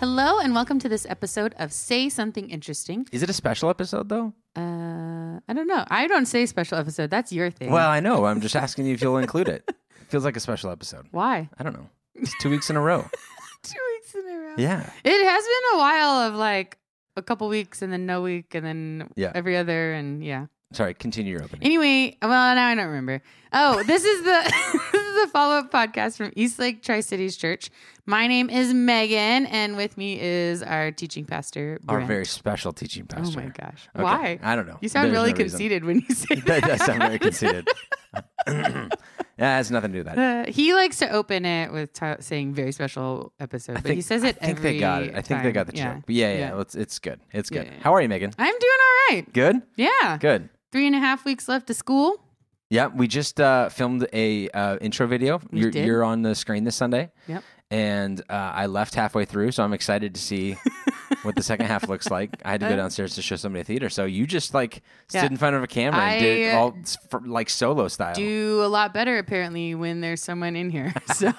Hello and welcome to this episode of Say Something Interesting. Is it a special episode though? Uh, I don't know. I don't say special episode. That's your thing. Well, I know. I'm just asking you if you'll include it. Feels like a special episode. Why? I don't know. It's two weeks in a row. Two weeks in a row. Yeah. It has been a while of like a couple weeks and then no week and then Yeah. every other and yeah. Sorry. Continue your opening. Anyway, well now I don't remember. Oh, this is the is the follow up podcast from Eastlake Tri Cities Church. My name is Megan, and with me is our teaching pastor. Our very special teaching pastor. oh my gosh, Okay. why? I don't know. You sound There's really no reason. conceited when you say That That does sound very conceited. yeah, it has nothing to do with that. Uh, he likes to open it with t- saying very special episode, I but he says it I think every they got it. I think they got the yeah. joke. But yeah, yeah. Yeah. It's, it's good. It's good. Yeah. How are you, Megan? I'm doing all right. Good. Yeah. Good. Three and a half weeks left of school. Yeah, we just uh, filmed a uh, intro video. We You're, did? you're on the screen this Sunday. Yep. And uh, I left halfway through, so I'm excited to see what the second half looks like. I had to go downstairs to show somebody a theater, so you just like stood in front of a camera and did it I, uh, all s- for, like solo style. Do a lot better apparently when there's someone in here. So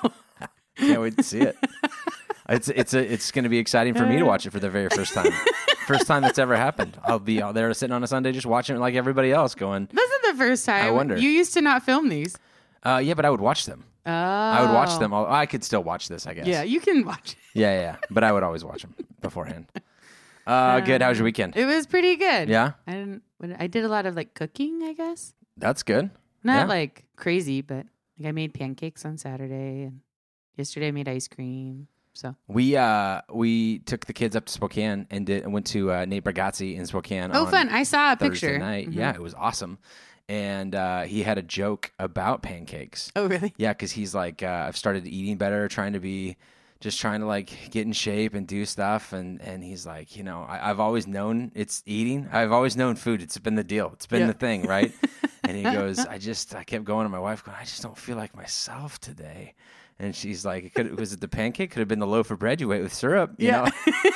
Can't wait to see it. It's it's a, it's going to be exciting for me to watch it for the very first time. First time that's ever happened. I'll be out there sitting on a Sunday just watching it like everybody else, going, this is the first time. I wonder. You used to not film these. uh, "Yeah, but I would watch them. Oh. I would watch them. All, I could still watch this, I guess. Yeah, you can watch. it. Yeah, yeah, yeah. But I would always watch them beforehand. Uh, good. How was your weekend? It was pretty good. Yeah, I didn't. I did a lot of like cooking. I guess that's good. not Yeah. like crazy, but like I made pancakes on Saturday, and yesterday I made ice cream. So We uh we took the kids up to Spokane and did and went to uh, Nate Bargatze in Spokane. oh, on fun! I saw a Thursday picture. night. Mhm. Yeah, it was awesome. And uh, he had a joke about pancakes. Oh, really? Yeah, because he's like, uh, I've started eating better, trying to be, just trying to like get in shape and do stuff. And and he's like, you know, I, I've always known it's eating. I've always known food. It's been the deal. It's been Yeah. the thing, right? and he goes, I just, I kept going to my wife, going, I just don't feel like myself today. And she's like, it could, was it the pancake? Could have been the loaf of bread you ate with syrup. You Yeah. know?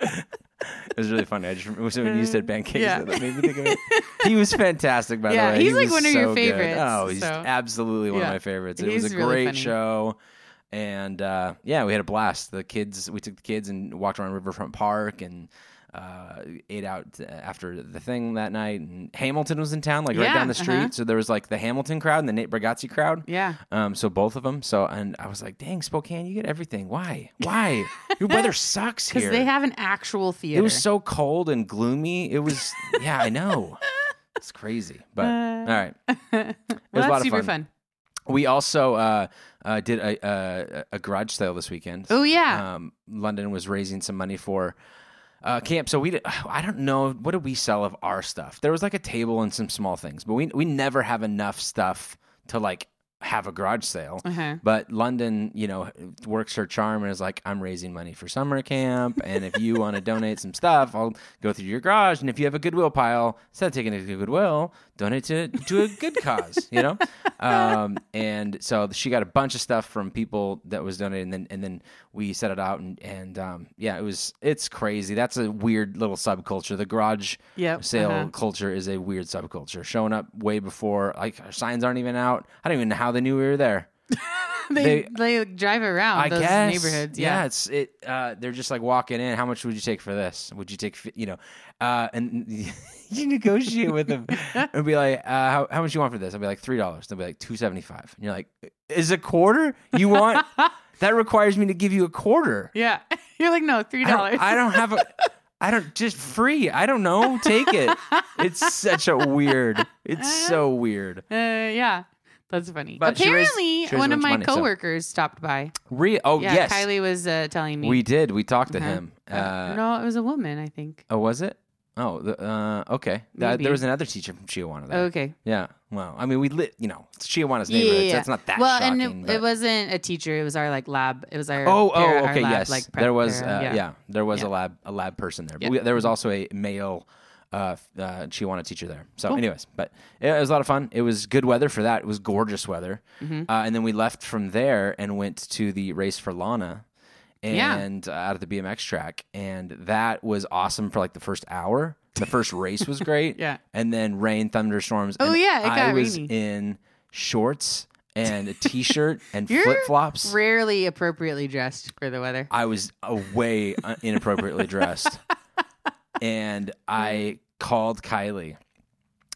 It was really funny. I just remember when you said pancakes, Yeah. that made me think of it. He was fantastic, by Yeah, the way. he's He like one of your so good. favorites, Oh, he's so- absolutely one Yeah. of my favorites. It was a really great funny. show, and uh, yeah, we had a blast. The kids, we took the kids and walked around Riverfront Park and. Uh, ate out after the thing that night, and Hamilton was in town, like right down the street. uh-huh. So there was like the Hamilton crowd and the Nate Bargatze crowd. Yeah. Um, so both of them. So and I was like, "Dang, Spokane, you get everything. Why? Why? Your weather sucks here. Because they have an actual theater. It was so cold and gloomy. It was, yeah, I know. It's crazy, but all right. well, was a lot of super fun. fun. We also uh, uh, did a, a, a garage sale this weekend. Oh yeah. Um, London was raising some money for uh, camp. So we, did, I don't know, what did we sell of our stuff? There was like a table and some small things, but we we never have enough stuff to like have a garage sale. uh-huh. But London, you know, works her charm and is like, I'm raising money for summer camp. And if you want to donate some stuff, I'll go through your garage. And if you have a Goodwill pile, instead of taking it to Goodwill, donate to, to a good cause, you know? Um, and so she got a bunch of stuff from people that was donated. And then, and then we set it out. And, and um, yeah, it was, it's crazy. That's a weird little subculture. The garage Yep, sale uh-huh. culture is a weird subculture. Showing up way before, like, our signs aren't even out. I don't even know how they knew we were there. they, they- drive around I those guess neighborhoods. Yeah, Yeah. it's it. Uh, they're just like walking in. How much would you take for this? Would you take? You know, uh, and you negotiate with them and be like, uh, how, how much you want for this? I'll be like three dollars. They'll be like two seventy five. And you're like, is a quarter? You want? that requires me to give you a quarter. Yeah. You're like, no, three dollars. I don't have a. I don't just free. I don't know. Take it. It's such a weird. It's so weird. Uh, yeah. That's funny. But she raised- Apparently, she raised a one of bunch my money, so- coworkers stopped by. Re- oh Yeah, yes, Kylie was uh, telling me. we did. We talked to Uh-huh. him. Uh, Uh, no, it was a woman, I think. Oh, was it? Oh, the, uh, okay. That, Maybe. there was another teacher from Chiawana there. Okay. Yeah. Well, I mean, we lit. You know, it's Yeah, neighborhood. so. That's not that well, shocking. and it, but- it wasn't a teacher. It was our like lab. It was our. Oh, para- oh, our okay, lab, yes. Like, prep there was, para, uh, yeah. there was a lab, a lab person there. But we, there was also a male uh, uh, Chiawana teacher there. So, Cool. anyways, but it, it was a lot of fun. It was good weather for that. It was gorgeous weather. Mm-hmm. Uh, and then we left from there and went to the race for Lana. Yeah. And uh, out of the BMX track, and that was awesome for like the first hour. The first race was great, Yeah. And then rain, thunderstorms. Oh, and yeah, it got I was rainy. in shorts and a t-shirt and flip flops. Rarely appropriately dressed for the weather. I was uh, way uh, inappropriately dressed, and I called Kylie.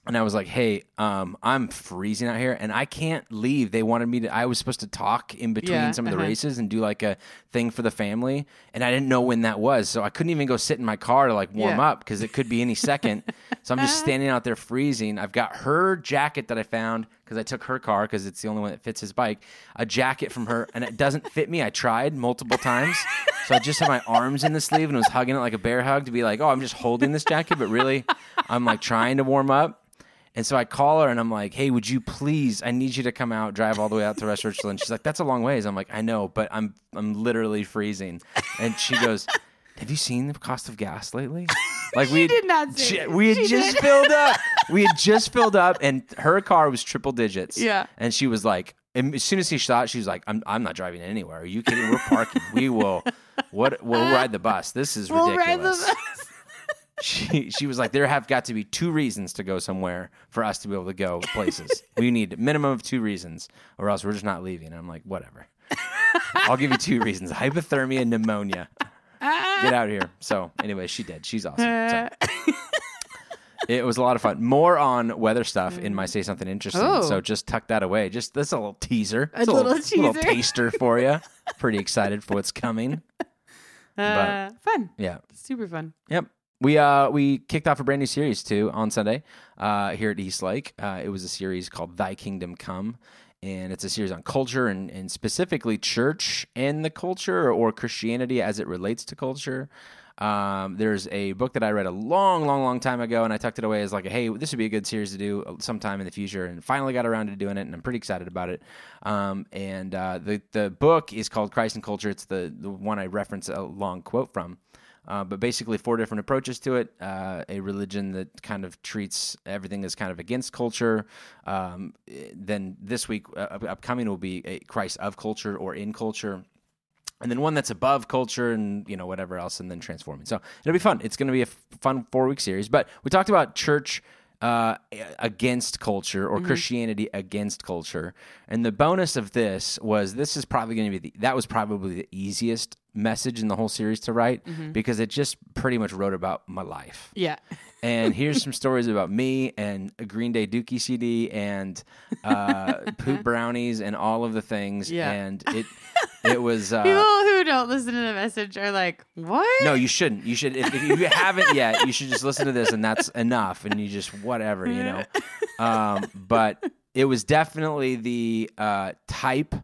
And I was like, "Hey, um, I'm freezing out here, and I can't leave. They wanted me to. I was supposed to talk in between Yeah, some of the uh-huh. races and do like a thing for the family, and I didn't know when that was, so I couldn't even go sit in my car to like warm Yeah. up because it could be any second. so I'm just standing out there freezing. I've got her jacket that I found because I took her car because it's the only one that fits his bike. A jacket from her, and it doesn't fit me. I tried multiple times, so I just had my arms in the sleeve and was hugging it like a bear hug to be like, "Oh, I'm just holding this jacket," but really, I'm like trying to warm up. And so I call her and I'm like, "Hey, would you please? I need you to come out, drive all the way out to West Richland." She's like, "That's a long ways." I'm like, "I know, but I'm I'm literally freezing." And she goes, "Have you seen the cost of gas lately?" Like we did not she- we had She just did. filled up. We had just filled up, and her car was triple digits. Yeah. and she was like, and as soon as she saw it, she was like, "I'm I'm not driving anywhere. Are you kidding? We're parking. We will. What? We'll ride the bus. This is We'll ridiculous." She she was like, there have got to be two reasons to go somewhere for us to be able to go places. we need a minimum of two reasons, or else we're just not leaving. And I'm like, whatever. I'll give you two reasons: hypothermia, pneumonia. Get out of here. So, anyway, she did. She's awesome. So, it was a lot of fun. More on weather stuff in my say something interesting. Oh. So just tuck that away. Just this a little teaser. A, little teaser. little teaser. taster for you. Pretty excited for what's coming. Uh, fun. Yeah. Super fun. Yep. We uh we kicked off a brand new series too on Sunday uh, here at Eastlake. Uh, it was a series called Thy Kingdom Come, and it's a series on culture and, and specifically church and the culture or Christianity as it relates to culture. Um, there's a book that I read a long, long, long time ago, and I tucked it away as like, hey, this would be a good series to do sometime in the future, and finally got around to doing it, and I'm pretty excited about it. Um, and uh, the the book is called Christ and Culture. It's the the one I reference a long quote from. Uh, but basically, four different approaches to it. Uh, a religion that kind of treats everything as kind of against culture. Um, then this week, uh, upcoming will be a Christ of culture or in culture. And then one that's above culture and you know whatever else, and then transforming. So it'll be fun. It's going to be a f- fun four week series. But we talked about church uh, against culture or Christianity against culture, and the bonus of this was this is probably going to be the, that was probably the easiest message in the whole series to write because it just pretty much wrote about my life. Yeah. And here's some stories about me and a Green Day Dookie CD and uh, poop brownies and all of the things. Yeah. And it it was uh, People who don't listen to the message are like, what? no, you shouldn't. You should if, if you haven't yet, you should just listen to this and that's enough. And you just whatever you know. Um, but it was definitely the uh, type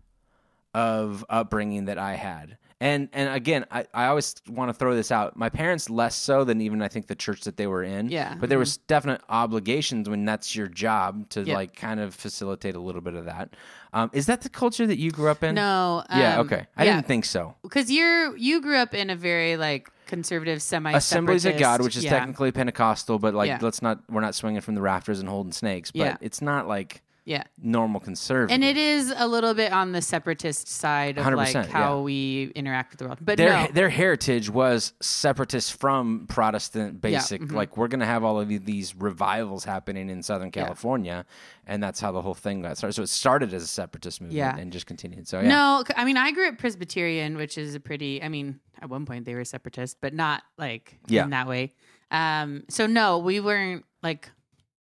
of upbringing that I had. And and again, I, I always want to throw this out. My parents less so than even I think the church that they were in. Yeah. But there was definite obligations when that's your job to Yeah. like kind of facilitate a little bit of that. Um, is that the culture that you grew up in? No. Yeah. um, Okay. I yeah, didn't think so. because you're you grew up in a very like conservative semi Assemblies of God, which is technically Pentecostal, but like Yeah. let's not we're not swinging from the rafters and holding snakes. But Yeah. it's not like yeah. normal conservative. And it is a little bit on the separatist side of like how yeah. we interact with the world. But their no. their heritage was separatist from Protestant basic. mhm. Like we're gonna have all of these revivals happening in Southern California, and that's how the whole thing got started. So it started as a separatist movement Yeah. and just continued. So yeah, No, I mean I grew up Presbyterian, which is a pretty. I mean, at one point they were separatist, but not like Yeah. in that way. Um, so no, we weren't like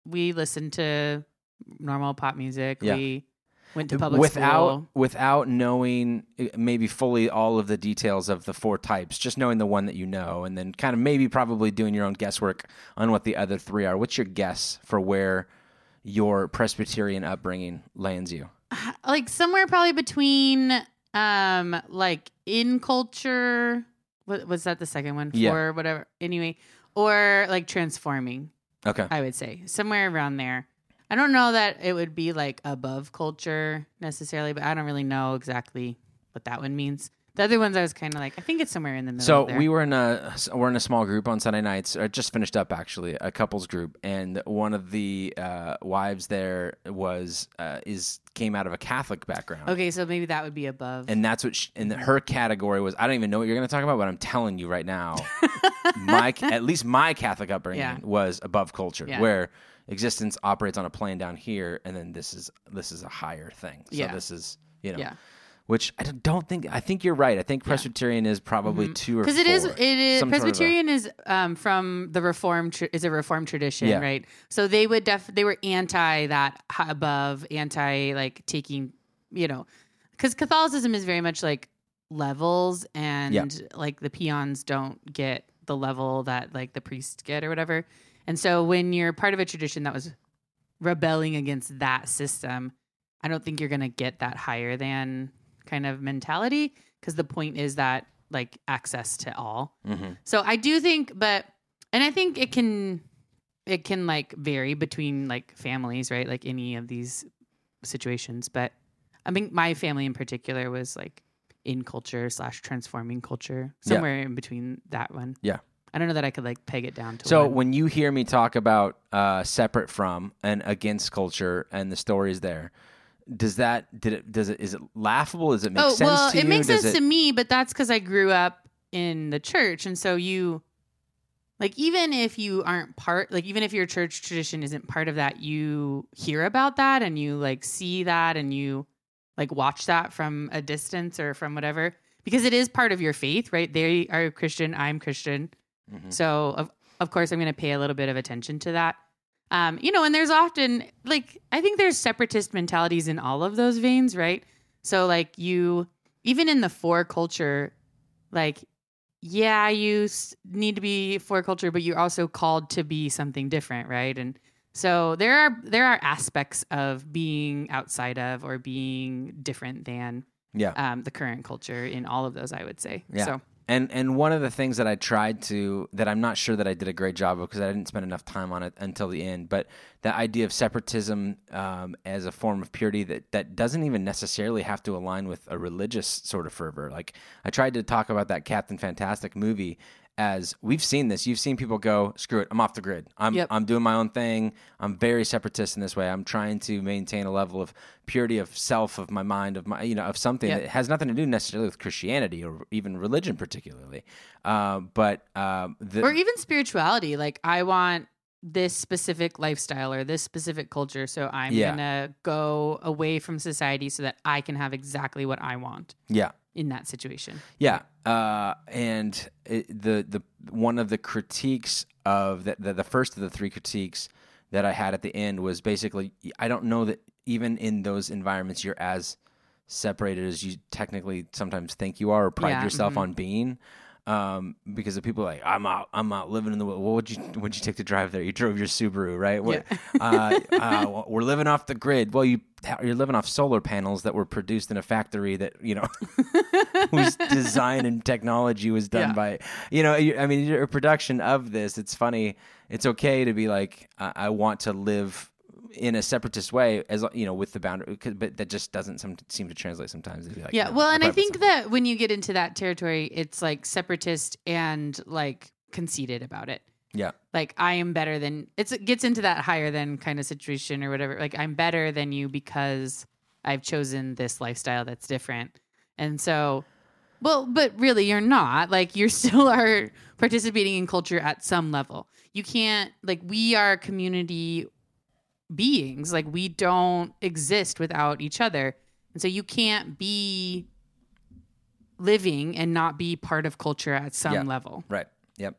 we listened to normal pop music. Yeah. We went to public without school. without knowing uh, maybe fully all of the details of the four types, just knowing the one that you know, and then kind of maybe probably doing your own guesswork on what the other three are. What's your guess for where your Presbyterian upbringing lands you? like somewhere probably between um like in culture. What was that the second one for Yeah. whatever? Anyway, or like transforming. Okay, I would say somewhere around there. I don't know that it would be like above culture necessarily, but I don't really know exactly what that one means. The other ones I was kind of like, I think it's somewhere in the middle. So we were in a we're in a small group on Sunday nights. Or just finished up actually a couples group, and one of the uh, wives there was uh, is came out of a Catholic background. okay, so maybe that would be above. And that's what, she, and her category was. I don't even know what you're going to talk about, but I'm telling you right now, my at least my Catholic upbringing Yeah. was above culture, Yeah. where existence operates on a plane down here, and then this is this is a higher thing. So Yeah. this is you know, Yeah. which I don't- think. I think you're right. I think Presbyterian is probably two or because Mm-hmm. it is it is Some sort of a- Presbyterian is um, from the Reform tr- is a Reform tradition, Yeah. right? So they would def they were anti that above, anti like taking, you know, because Catholicism is very much like levels and Yeah. like the peons don't get the level that like the priests get or whatever. And so when you're part of a tradition that was rebelling against that system, I don't think you're going to get that higher than kind of mentality because the point is that like access to all. Mhm. So I do think, but and I think it can it can like vary between like families, right? Like any of these situations. But I think my family in particular was like in culture slash transforming culture, Yeah. somewhere in between that one. Yeah. I don't know that I could like peg it down to. So one. when you hear me talk about uh, separate from and against culture and the stories there, does that did it does it is it laughable? Does it make oh sense well, to it you? makes Does sense it- to me, but that's because I grew up in the church, and so you, like, even if you aren't part, like, even if your church tradition isn't part of that, you hear about that and you like see that and you like watch that from a distance or from whatever because it is part of your faith, right? They are Christian, I'm Christian, Mhm. so of of course I'm going to pay a little bit of attention to that. Um, you know, and there's often like I think there's separatist mentalities in all of those veins, right? So like you even in the for culture, like yeah, you s- need to be for culture, but you're also called to be something different, right? And so there are there are aspects of being outside of or being different than Yeah. um, the current culture in all of those. I would say. Yeah. So And and one of the things that I tried to that I'm not sure that I did a great job of because I didn't spend enough time on it until the end. But the idea of separatism um, as a form of purity that that doesn't even necessarily have to align with a religious sort of fervor. Like I tried to talk about that Captain Fantastic movie as we've seen this. You've seen people go, screw it, I'm off the grid. I'm Yep. I'm doing my own thing. I'm very separatist in this way. I'm trying to maintain a level of purity of self, of my mind, of my you know, of something Yep. that has nothing to do necessarily with Christianity or even religion particularly. Uh, but um, the, or even spirituality like i want this specific lifestyle or this specific culture so i'm Yeah. gonna go away from society so that i can have exactly what i want yeah, in that situation Yeah, uh, and it, the the one of the critiques of the, the the first of the three critiques that I had at the end was basically I don't know that even in those environments you're as separated as you technically sometimes think you are or pride Yeah, yourself mhm. on being. Um, because the people are like I'm out, I'm out living in the. What would you, would you take to drive there? You drove your Subaru, right? What, uh, uh, we're living off the grid. Well, you you're living off solar panels that were produced in a factory that you know whose design and technology was done Yeah. by you know i mean your production of this it's funny it's okay to be like i, I want to live in a separatist way as you know with the boundary but that just doesn't some, seem to translate sometimes like, yeah no, well and i think myself. that when you get into that territory it's like separatist and like conceited about it. Yeah. Like i am better than it's it gets into that higher than kind of situation or whatever. Like i'm better than you because i've chosen this lifestyle that's different. And so well but really you're not. Like you still are participating in culture at some level. You can't like we are community beings. Like we don't exist without each other. And so you can't be living and not be part of culture at some Yeah. level. Right. Yep.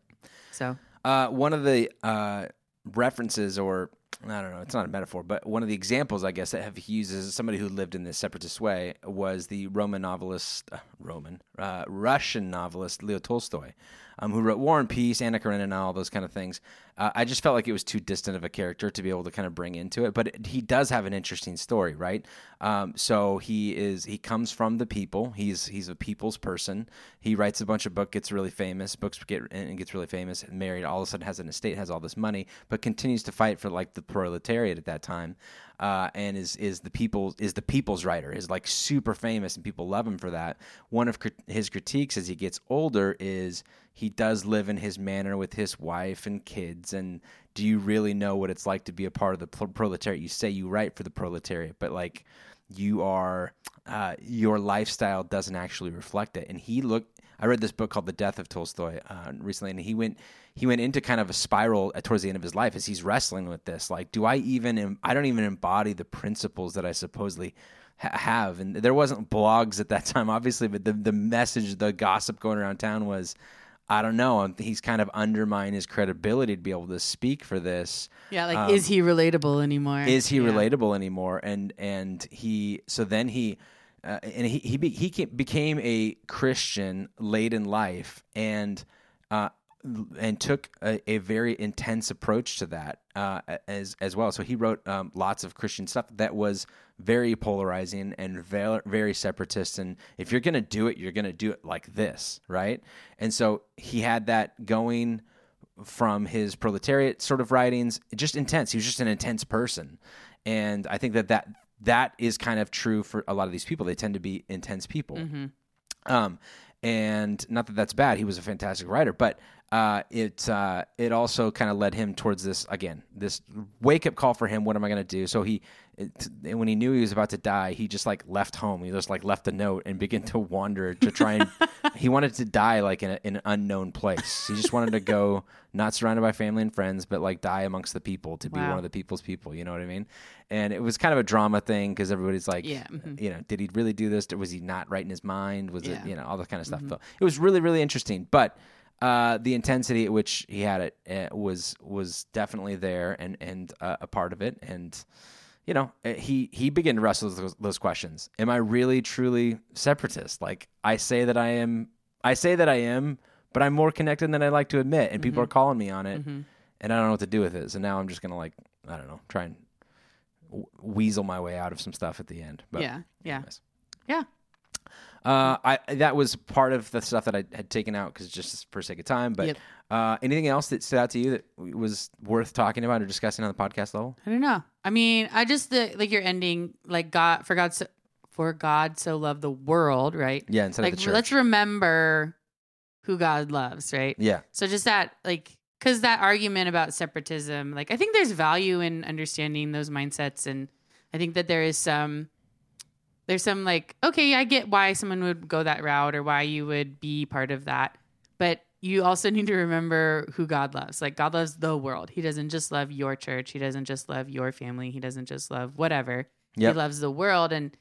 So. Uh, one of the uh, references, or I don't know, it's not a metaphor, but one of the examples, I guess, that have used as somebody who lived in this separatist way was the Roman novelist, uh, Roman, uh, Russian novelist Leo Tolstoy, um, who wrote War and Peace, Anna Karenina, all those kind of things. Uh, I just felt like it was too distant of a character to be able to kind of bring into it, but it, he does have an interesting story, right? Um, so he is he comes from the people. He's he's a people's person. He writes a bunch of books, gets really famous. Books get and gets really famous. And married, all of a sudden has an estate, has all this money, but continues to fight for like the proletariat at that time. Uh, and is is the people is the people's writer is like super famous and people love him for that. One of crit- his critiques as he gets older is he does live in his manor with his wife and kids and do you really know what it's like to be a part of the pro- proletariat you say you write for the proletariat but like you are uh, your lifestyle doesn't actually reflect it and he looked I read this book called The Death of Tolstoy uh, recently, and he went he went into kind of a spiral at- towards the end of his life as he's wrestling with this. Like, do I even em- I don't even embody the principles that I supposedly ha- have? And there wasn't blogs at that time, obviously, but the the message, the gossip going around town was. I don't know. He's kind of undermined his credibility to be able to speak for this. Yeah, like is he relatable anymore? Um, Is he Yeah. relatable anymore? And and he so then he uh, and he he, be, he ca- became a Christian late in life and uh, and took a, a very intense approach to that uh, as as well. So he wrote um, lots of Christian stuff that was very polarizing and very, very separatist. And if you're going to do it, you're going to do it like this, right? And so he had that going from his proletariat sort of writings, just intense. He was just an intense person, and I think that that that is kind of true for a lot of these people. They tend to be intense people. Um, and not that that's bad. He was a fantastic writer, but uh, it uh, it also kind of led him towards this again, this wake up call for him. What am I going to do? So he, it, when he knew he was about to die, he just like left home. He just like left a note and began to wander to try and. he wanted to die like in, a, in an unknown place. He just wanted to go, not surrounded by family and friends, but like die amongst the people to be Wow. one of the people's people. You know what I mean? And it was kind of a drama thing because everybody's like, Yeah, mhm. you know, did he really do this? Was he not right in his mind? Was Yeah. it, you know, all that kind of stuff. So it was really, really interesting. But uh, the intensity at which he had it uh, was was definitely there and and uh, a part of it. And you know, uh, he he began to wrestle those, those questions. Am I really truly separatist? Like I say that I am. I say that I am, but I'm more connected than I like to admit, and people are calling me on it, and I don't know what to do with it. So now I'm just gonna like I don't know, try and weasel my way out of some stuff at the end. But yeah, yeah, anyways. yeah. Uh, I that was part of the stuff that I had taken out because just for sake of time. But Yep. uh, anything else that stood out to you that was worth talking about or discussing on the podcast level? I don't know. I mean, I just the like your ending, like God for God so for God so loved the world, right? Yeah, instead like of the church. let's remember who God loves, right? yeah, So just that, like, because that argument about separatism, like, I think there's value in understanding those mindsets, and I think that there is some, there's some like, okay, I get why someone would go that route or why you would be part of that, but you also need to remember who God loves. Like, God loves the world. He doesn't just love your church. He doesn't just love your family. He doesn't just love whatever. Yep. He loves the world, and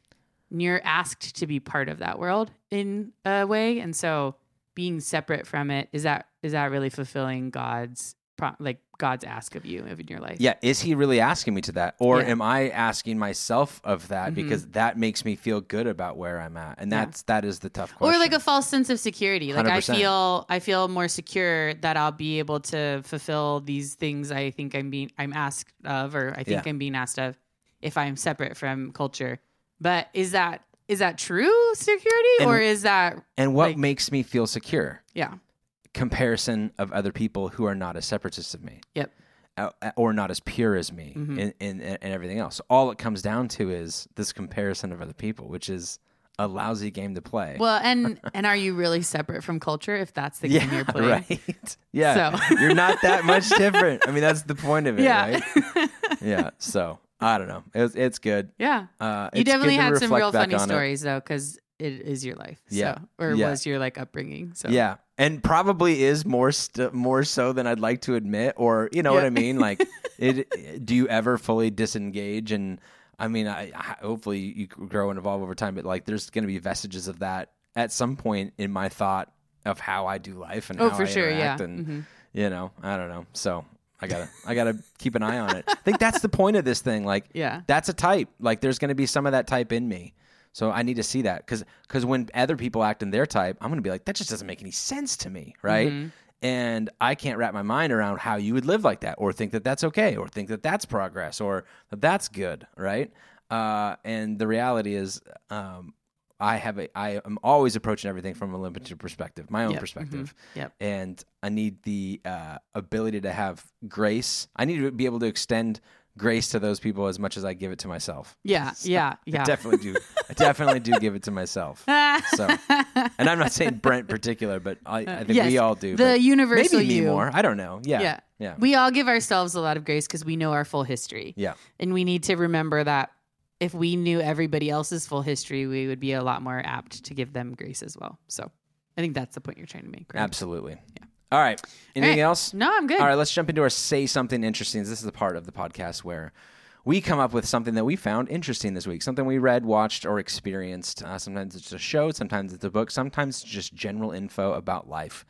you're asked to be part of that world in a way, and so being separate from it is that is that really fulfilling God's pro- like God's ask of you in your life? yeah. Is he really asking me to that, or Yeah. am I asking myself of that Mhm. because that makes me feel good about where I'm at, and Yeah. that's that is the tough Or like a false sense of security. Like I 100%. feel I feel more secure that I'll be able to fulfill these things I think I'm being I'm asked of or I think Yeah. I'm being asked of if I'm separate from culture. But is that is that true security And- or is that and what like- makes me feel secure? yeah. Comparison of other people who are not as separatist of me. Yep. or not as pure as me Mhm. in, in, and everything else. All it comes down to is this comparison of other people, which is a lousy game to play. Well, and and are you really separate from culture if that's the game yeah, you're playing? right. Yeah, So- you're not that much different. I mean, that's the point of it, Yeah. right? Yeah. So I don't know. It's it's good. yeah. Uh, You definitely had some real funny on it. stories though, because it is your life. Yeah. So, or Yeah. was your like upbringing. So Yeah, and probably is more st- more so than I'd like to admit, or you know what I mean. Like, it. Do you ever fully disengage? And I mean, I, I hopefully you grow and evolve over time, but like, there's going to be vestiges of that at some point in my thought of how I do life and Oh, how for I sure. Yeah. interact and Mhm. you know, I don't know. So I gotta I gotta keep an eye on it. I think that's the point of this thing. Like, Yeah. that's a type. Like there's going to be some of that type in me. So I need to see that because because when other people act in their type, I'm going to be like, that just doesn't make any sense to me, right? Mhm. And I can't wrap my mind around how you would live like that, or think that that's okay, or think that that's progress, or that that's good, right? Uh, and the reality is, um, I have a I am always approaching everything from a limited perspective, my own Yep. perspective Mhm. Yep. and I need the uh, ability to have grace. I need to be able to extend grace to those people as much as I give it to myself. Yeah. Yeah. I Yeah. definitely do. I definitely do give it to myself. So, and I'm not saying Brent in particular, but I, I think Yes, we all do. the universal maybe me you. more. I don't know. Yeah. Yeah. Yeah. We all give ourselves a lot of grace because we know our full history. Yeah. And we need to remember that if we knew everybody else's full history, we would be a lot more apt to give them grace as well. So, I think that's the point you're trying to make. Right? Absolutely. All right. Anything right. else? No, I'm good. All right, let's jump into our say something interesting. This is the part of the podcast where we come up with something that we found interesting this week, something we read, watched, or experienced. Uh, sometimes it's a show, sometimes it's a book, sometimes it's just general info about life.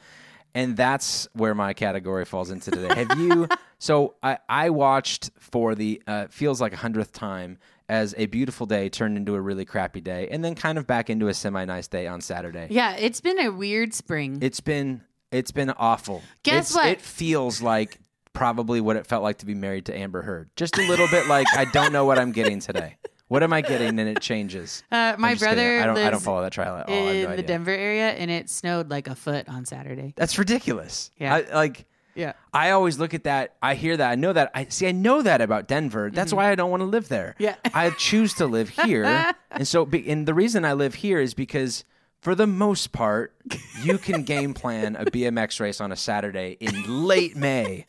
And that's where my category falls into today. Have you? So I, I watched for the uh, feels like a hundredth time as a beautiful day turned into a really crappy day, and then kind of back into a semi nice day on Saturday. Yeah, it's been a weird spring. It's been it's been awful. Guess It's- what? It feels like probably what it felt like to be married to Amber Heard. Just a little bit like I don't know what I'm getting today. What am I getting? And it changes. uh, my I'm just kidding. brother I don't. lives I don't follow that trial at all. In no the. Denver area, and it snowed like a foot on Saturday. That's ridiculous. Yeah. I, like Yeah. I always look at that. I hear that. I know that. I see. I know that about Denver. That's why I don't want to live there. Mm-hmm. Yeah. I choose to live here, and so be- and the reason I live here is because. For the most part, you can game plan a BMX race on a Saturday in late May.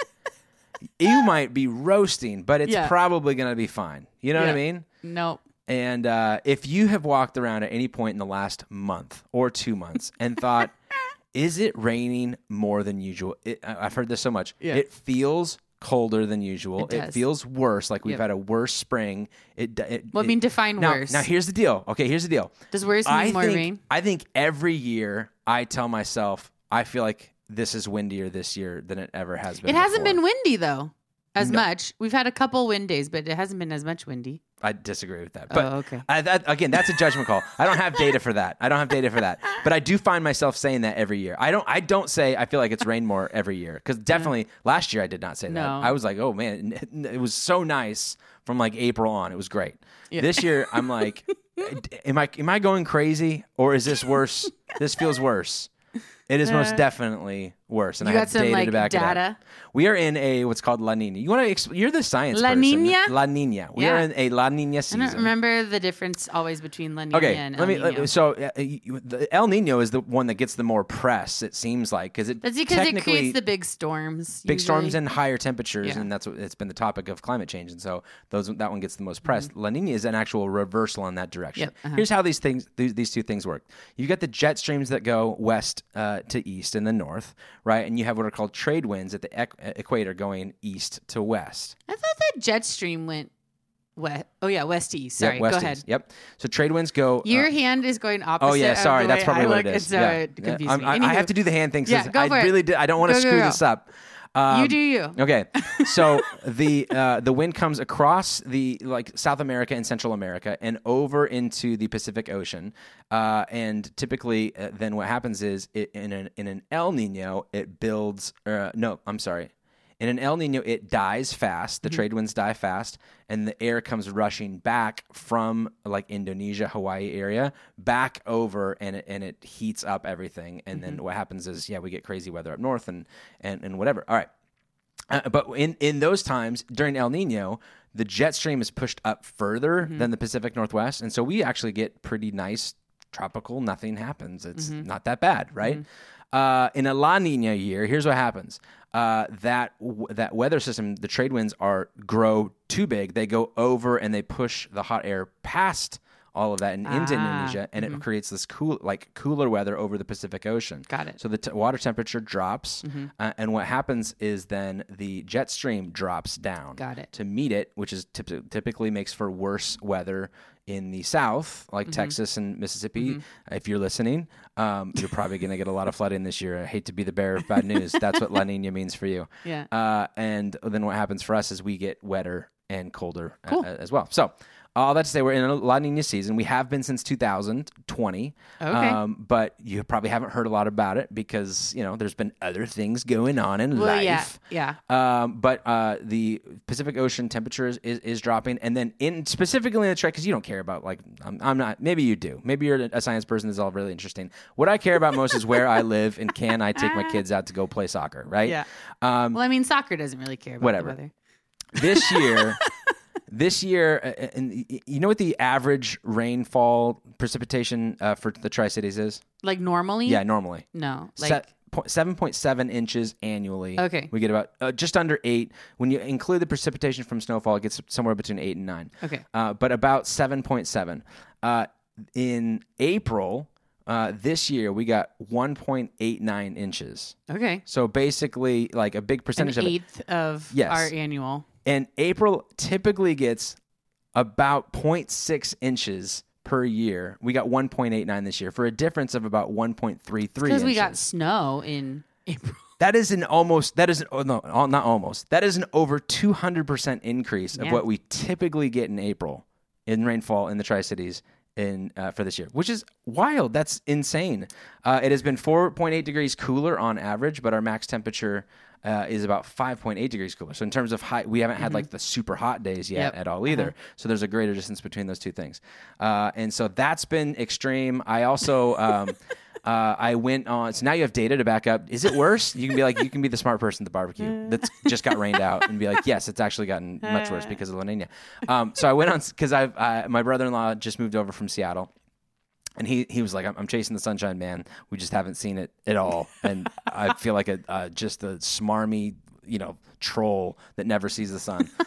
You might be roasting, but it's Yeah. probably going to be fine. You know what I mean? No. And uh, if you have walked around at any point in the last month or two months and thought, is it raining more than usual? It, I've heard this so much. Yeah. It feels colder than usual. It does. feels worse, like we've Yep. had a worse spring. It, it Well, I mean, define now, worse. Now, here's the deal. Okay, here's the deal. Does worse mean I more think, rain? I think every year I tell myself, I feel like this is windier this year than it ever has been. It hasn't before. been windy though, as No. much. We've had a couple wind days, but it hasn't been as much windy. I disagree with that. Oh, but oh, okay. I, that, again, that's a judgment call. I don't have data for that. I don't have data for that. But I do find myself saying that every year. I don't. I don't say I feel like it's rained more every year because definitely last year I did not say that. No. I was like, oh man, it was so nice from like April on. It was great. Yeah. This year I'm like, am I am I going crazy or is this worse? this feels worse. It is most Uh, definitely worse, and You I got have some data like to back it up. data. We are in a what's called La Nina. You want to? Exp- you're the science La person. Niña? La Nina. We Yeah. are in a La Nina I season. don't remember the difference always between La Nina Okay, and let El me. Nino. let- so uh, you- the El Nino is the one that gets the more press. It seems like because it That's because it technically creates the big storms. big storms usually. and higher temperatures, Yeah. and that's what it's been the topic of climate change. And so those that one gets the most press. Mm-hmm. La Nina is an actual reversal in that direction. Yep, uh-huh. Here's how these things these, these two things work. You got the jet streams that go west uh, to east in the north, right? And you have what are called trade winds at the equ- equator going east to west. I thought that jet stream went west. Oh yeah, west to east. Sorry, Yep, west go to ahead. Yep. So trade winds go. uh, Your hand is going opposite. Oh yeah, sorry. That's probably I what look, it is. and So yeah. it confused I'm- me. I, I have to do the hand thing. Yeah, go I for it. really did. I don't want to Go, go, screw go. this up. Um, you do you. Okay, so the uh, the wind comes across the like South America and Central America and over into the Pacific Ocean, uh, and typically uh, then what happens is it, in an in an El Nino it builds. Uh, no, I'm sorry. In an El Nino, it dies fast. Mm-hmm. The trade winds die fast, and the air comes rushing back from like Indonesia, Hawaii area, back over, and it, and it heats up everything. And then Mm-hmm. what happens is, yeah, we get crazy weather up north and and, and whatever. All right. Uh, but in, in those times during El Nino, the jet stream is pushed up further Mm-hmm. than the Pacific Northwest, and so we actually get pretty nice tropical. Nothing happens. It's Mm-hmm. not that bad, right? Uh, in a La Nina year, here's what happens: uh, that w- that weather system, the trade winds are grow too big. They go over and they push the hot air past all of that and into Ah, Indonesia, and it creates this cool, like cooler weather over the Pacific Ocean. Got it. So the t- water temperature drops, Mm-hmm. uh, and what happens is then the jet stream drops down. Got it. To meet it, which is typ- typically makes for worse weather in the south, like Mm-hmm. Texas and Mississippi. If you're listening, um, you're probably going to get a lot of flooding this year. I hate to be the bearer of bad news. That's what La Nina means for you. Yeah. Uh, and then what happens for us is we get wetter and colder uh, Cool. as well. So. All that to say, we're in a La Nina season. We have been since 2020. Okay. Um, but you probably haven't heard a lot about it because, you know, there's been other things going on in Well, life. yeah, yeah. Um, but uh, the Pacific Ocean temperature is, is, is dropping, and then in specifically in the track, because you don't care about like I'm, I'm not. Maybe you do. Maybe you're a science person. This is all really interesting. What I care about most is where I live and can I take my kids out to go play soccer. Right. Yeah. Um, Well, I mean, soccer doesn't really care about whatever. the weather. this year. This year, uh, and you know what the average rainfall precipitation uh, for the Tri Cities is? Like normally? Yeah, normally. No. Like point, 7.7 inches annually. Okay. We get about uh, just under eight. When you include the precipitation from snowfall, it gets somewhere between eight and nine. Okay. Uh, but about 7.7. Uh, in April, Uh, this year we got 1.89 inches. Okay. So basically, like a big An percentage of it. eighth of Yes. our annual. And April typically gets about 0.6 inches per year. We got 1.89 this year for a difference of about 1.33 Because we got snow in April. That is an almost. That is an, oh, no, not almost. That is an over 200 percent increase of Yeah. what we typically get in April in rainfall in the Tri Cities in uh, for this year, which is wild. That's insane. Uh, it has been 4.8 degrees cooler on average, but our max temperature. Uh, is about 5.8 degrees cooler. So in terms of high, we haven't had like the super hot days yet Mm-hmm. Yep. at all either. So there's a greater distance between those two things, uh, and so that's been extreme. I also um, uh, I went on. So now you have data to back up. Is it worse? You can be like, you can be the smart person at the barbecue that's just got rained out, and be like, yes, it's actually gotten much worse because of La Nina. Um, so I went on because I've uh, my brother-in-law just moved over from Seattle. And he, he was like, I'm, I'm chasing the sunshine, man. We just haven't seen it at all. And I feel like a uh, just a smarmy, you know, troll that never sees the sun.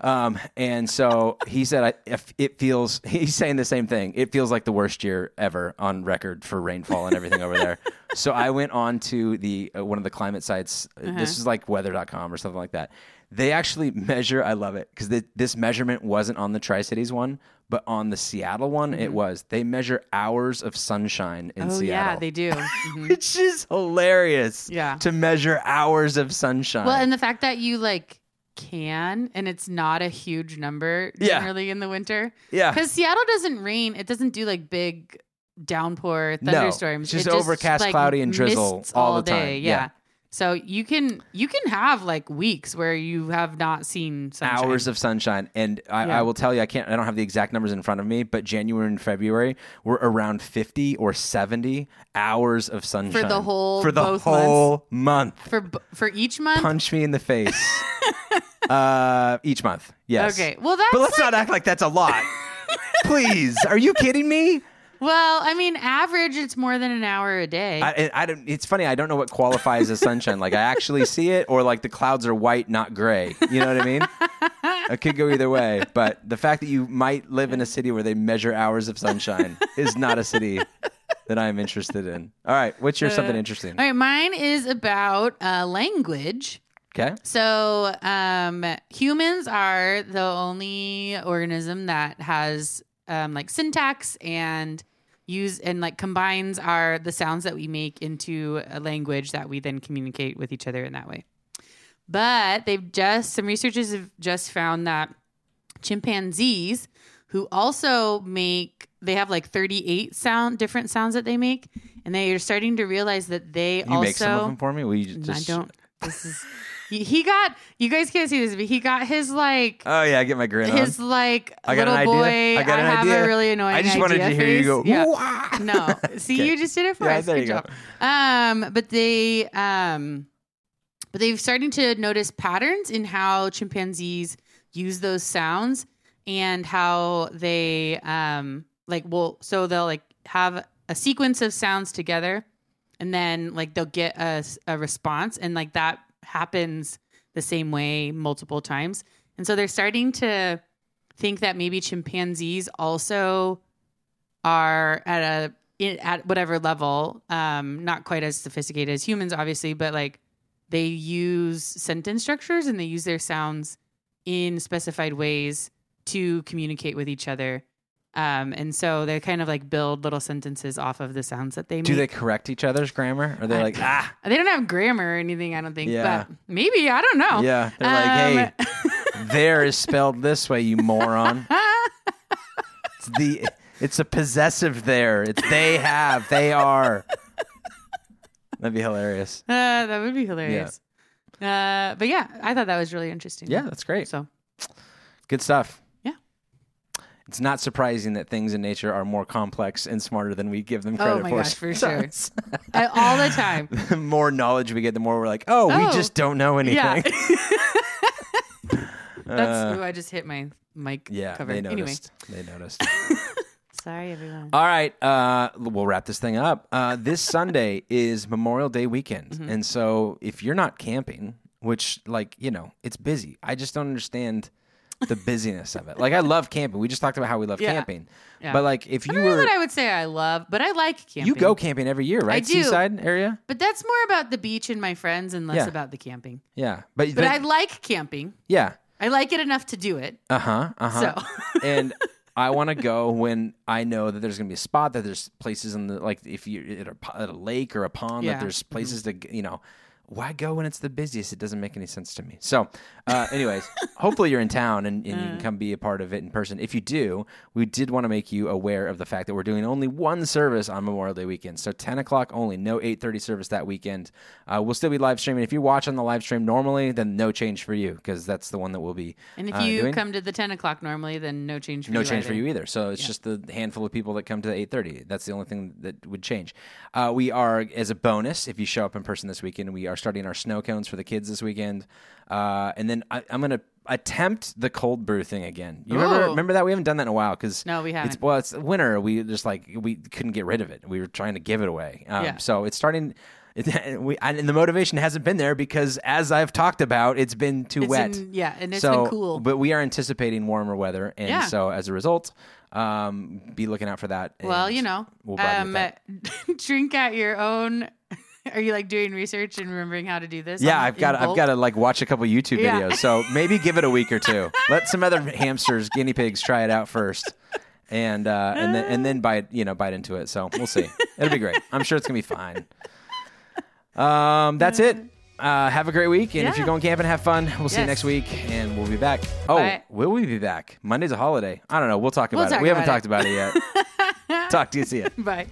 Um, and so he said, I, if it feels, he's saying the same thing. It feels like the worst year ever on record for rainfall and everything over there. So I went on to the, uh, one of the climate sites. Uh, This is like weather.com or something like that. They actually measure, I love it because this measurement wasn't on the Tri Cities one, but on the Seattle one, it was. They measure hours of sunshine in Oh Seattle. yeah, they do. Mhm. Which is hilarious. Yeah. To measure hours of sunshine. Well, and the fact that you like can and it's not a huge number Yeah. generally in the winter. yeah. Because Seattle doesn't rain. It doesn't do like big downpour No, thunderstorms. it's just It overcast, like, cloudy, and drizzle mists all the day. time. Yeah. Yeah. So you can you can have like weeks where you have not seen sunshine. hours of sunshine. And I, Yeah. I will tell you i can't i don't have the exact numbers in front of me but january and february were around 50 or 70 hours of sunshine. For the whole- for the both whole month. For for each month. punch me in the face. Uh each month. Yes. Okay, well that's but let's like- not act like that's a lot. Please. Are you kidding me well. I mean, average it's more than an hour a day. I, I- don't. It's funny. I don't know what qualifies as sunshine. Like I actually see it, or like the clouds are white, not gray. You know what I mean? it could go either way. But the fact that you might live in a city where they measure hours of sunshine is not a city that I am interested in. All right, what's your something interesting? All right, mine is about uh, language. Okay. So, um, humans are the only organism that has um, like syntax and use and like combines our the sounds that we make into a language that we then communicate with each other in that way. But they've just some researchers have just found that chimpanzees who also make they have like 38 sound different sounds that they make and they are starting to realize that they You also make some of them for me. Will you just? I don't. This is. He got. You guys can't see this, but he got his like. Oh yeah, I get my grin his on. like I got little boy. I got an have idea. a really annoying. I just wanted to hear you go. Yeah. No, see, Okay. you just did it for Yeah, us. there Good you job. Um, but they um, but they've starting to notice patterns in how chimpanzees use those sounds and how they um like well so they'll like have a sequence of sounds together and then like they'll get a response and like that happens the same way multiple times. And so they're starting to think that maybe chimpanzees also are at a at whatever level um not quite as sophisticated as humans obviously but like they use sentence structures and they use their sounds in specified ways to communicate with each other um and so they kind of like build little sentences off of the sounds that they make. Do they correct each other's grammar? Or they're like, ah, they don't have grammar or anything i don't think Yeah. but maybe i don't know yeah. They're like, hey, Um, there is spelled this way, you moron. It's the it's a possessive there. It's they have, they are. That'd be hilarious. Uh, that would be hilarious. Uh, but yeah, I thought that was really interesting. Yeah, that's great. So Good stuff. It's not surprising that things in nature are more complex and smarter than we give them credit Oh credit my for. gosh, for sure. All the time. the more knowledge we get, the more we're like, oh, we Oh. just don't know anything. Yeah. Uh, That's. ooh, I just hit my mic yeah, cover. they Anyway, noticed. They noticed. sorry everyone. All right, uh, we'll wrap this thing up. Uh, this Sunday is Memorial Day weekend, Mm-hmm. and so if you're not camping, which like you know, it's busy. I just don't understand the busyness of it. Like I love camping. We just talked about how we love Yeah. camping. Yeah. But like if I you don't know were that I would say I love, but I like camping. you go camping every year, right? do. Seaside area? but that's more about the beach and my friends and less Yeah. about the camping. Yeah. But, But I like camping. yeah. I like it enough to do it. Uh-huh. Uh-huh. So and I want to go when I know that there's going to be a spot that there's places in the like if you're at a, po- at a lake or a pond Yeah. that there's places to you know why go when it's the busiest? It doesn't make any sense to me. So, uh, anyways, hopefully you're in town and, and you Uh. can come be a part of it in person. If you do, we did want to make you aware of the fact that we're doing only one service on Memorial Day weekend. So 10 o'clock only, no 8:30 service that weekend. Uh, we'll still be live streaming. If you watch on the live stream normally, then no change for you because that's the one that we'll be. and if uh, you doing. come to the ten o'clock normally, then no change for No you. change for either. you either. So it's just the handful of people that come to the 8:30. That's the only thing that would change. Uh, we are as a bonus if you show up in person this weekend. We are starting our snow cones for the kids this weekend, uh, and then I, I'm gonna attempt the cold brew thing again. You remember? Ooh. Remember that we haven't done that in a while because No, we haven't. well, it's winter. We just like we couldn't get rid of it. We were trying to give it away. Um, Yeah. So it's starting. It, we, and the motivation hasn't been there because, as I've talked about, it's been too It's wet. in- yeah, and it's so, been cool. But we are anticipating warmer weather, and Yeah. so as a result, um, be looking out for that. well, you know, we'll um, drink at your own. Are you like doing research and remembering how to do this? Yeah, on- I've got I've got to like watch a couple YouTube Yeah. videos. So maybe give it a week or two. Let some other hamsters, guinea pigs, try it out first, and uh, and then and then bite you know bite into it. So we'll see. It'll be great. I'm sure it's gonna be fine. Um, that's it. Uh, have a great week, and if you're going camping, have fun. We'll see you next week, and we'll be back. Oh, Bye. will we be back? Monday's a holiday. I don't know. We'll talk We'll about it. talk We haven't about talked about it yet. talk to you. See. Bye.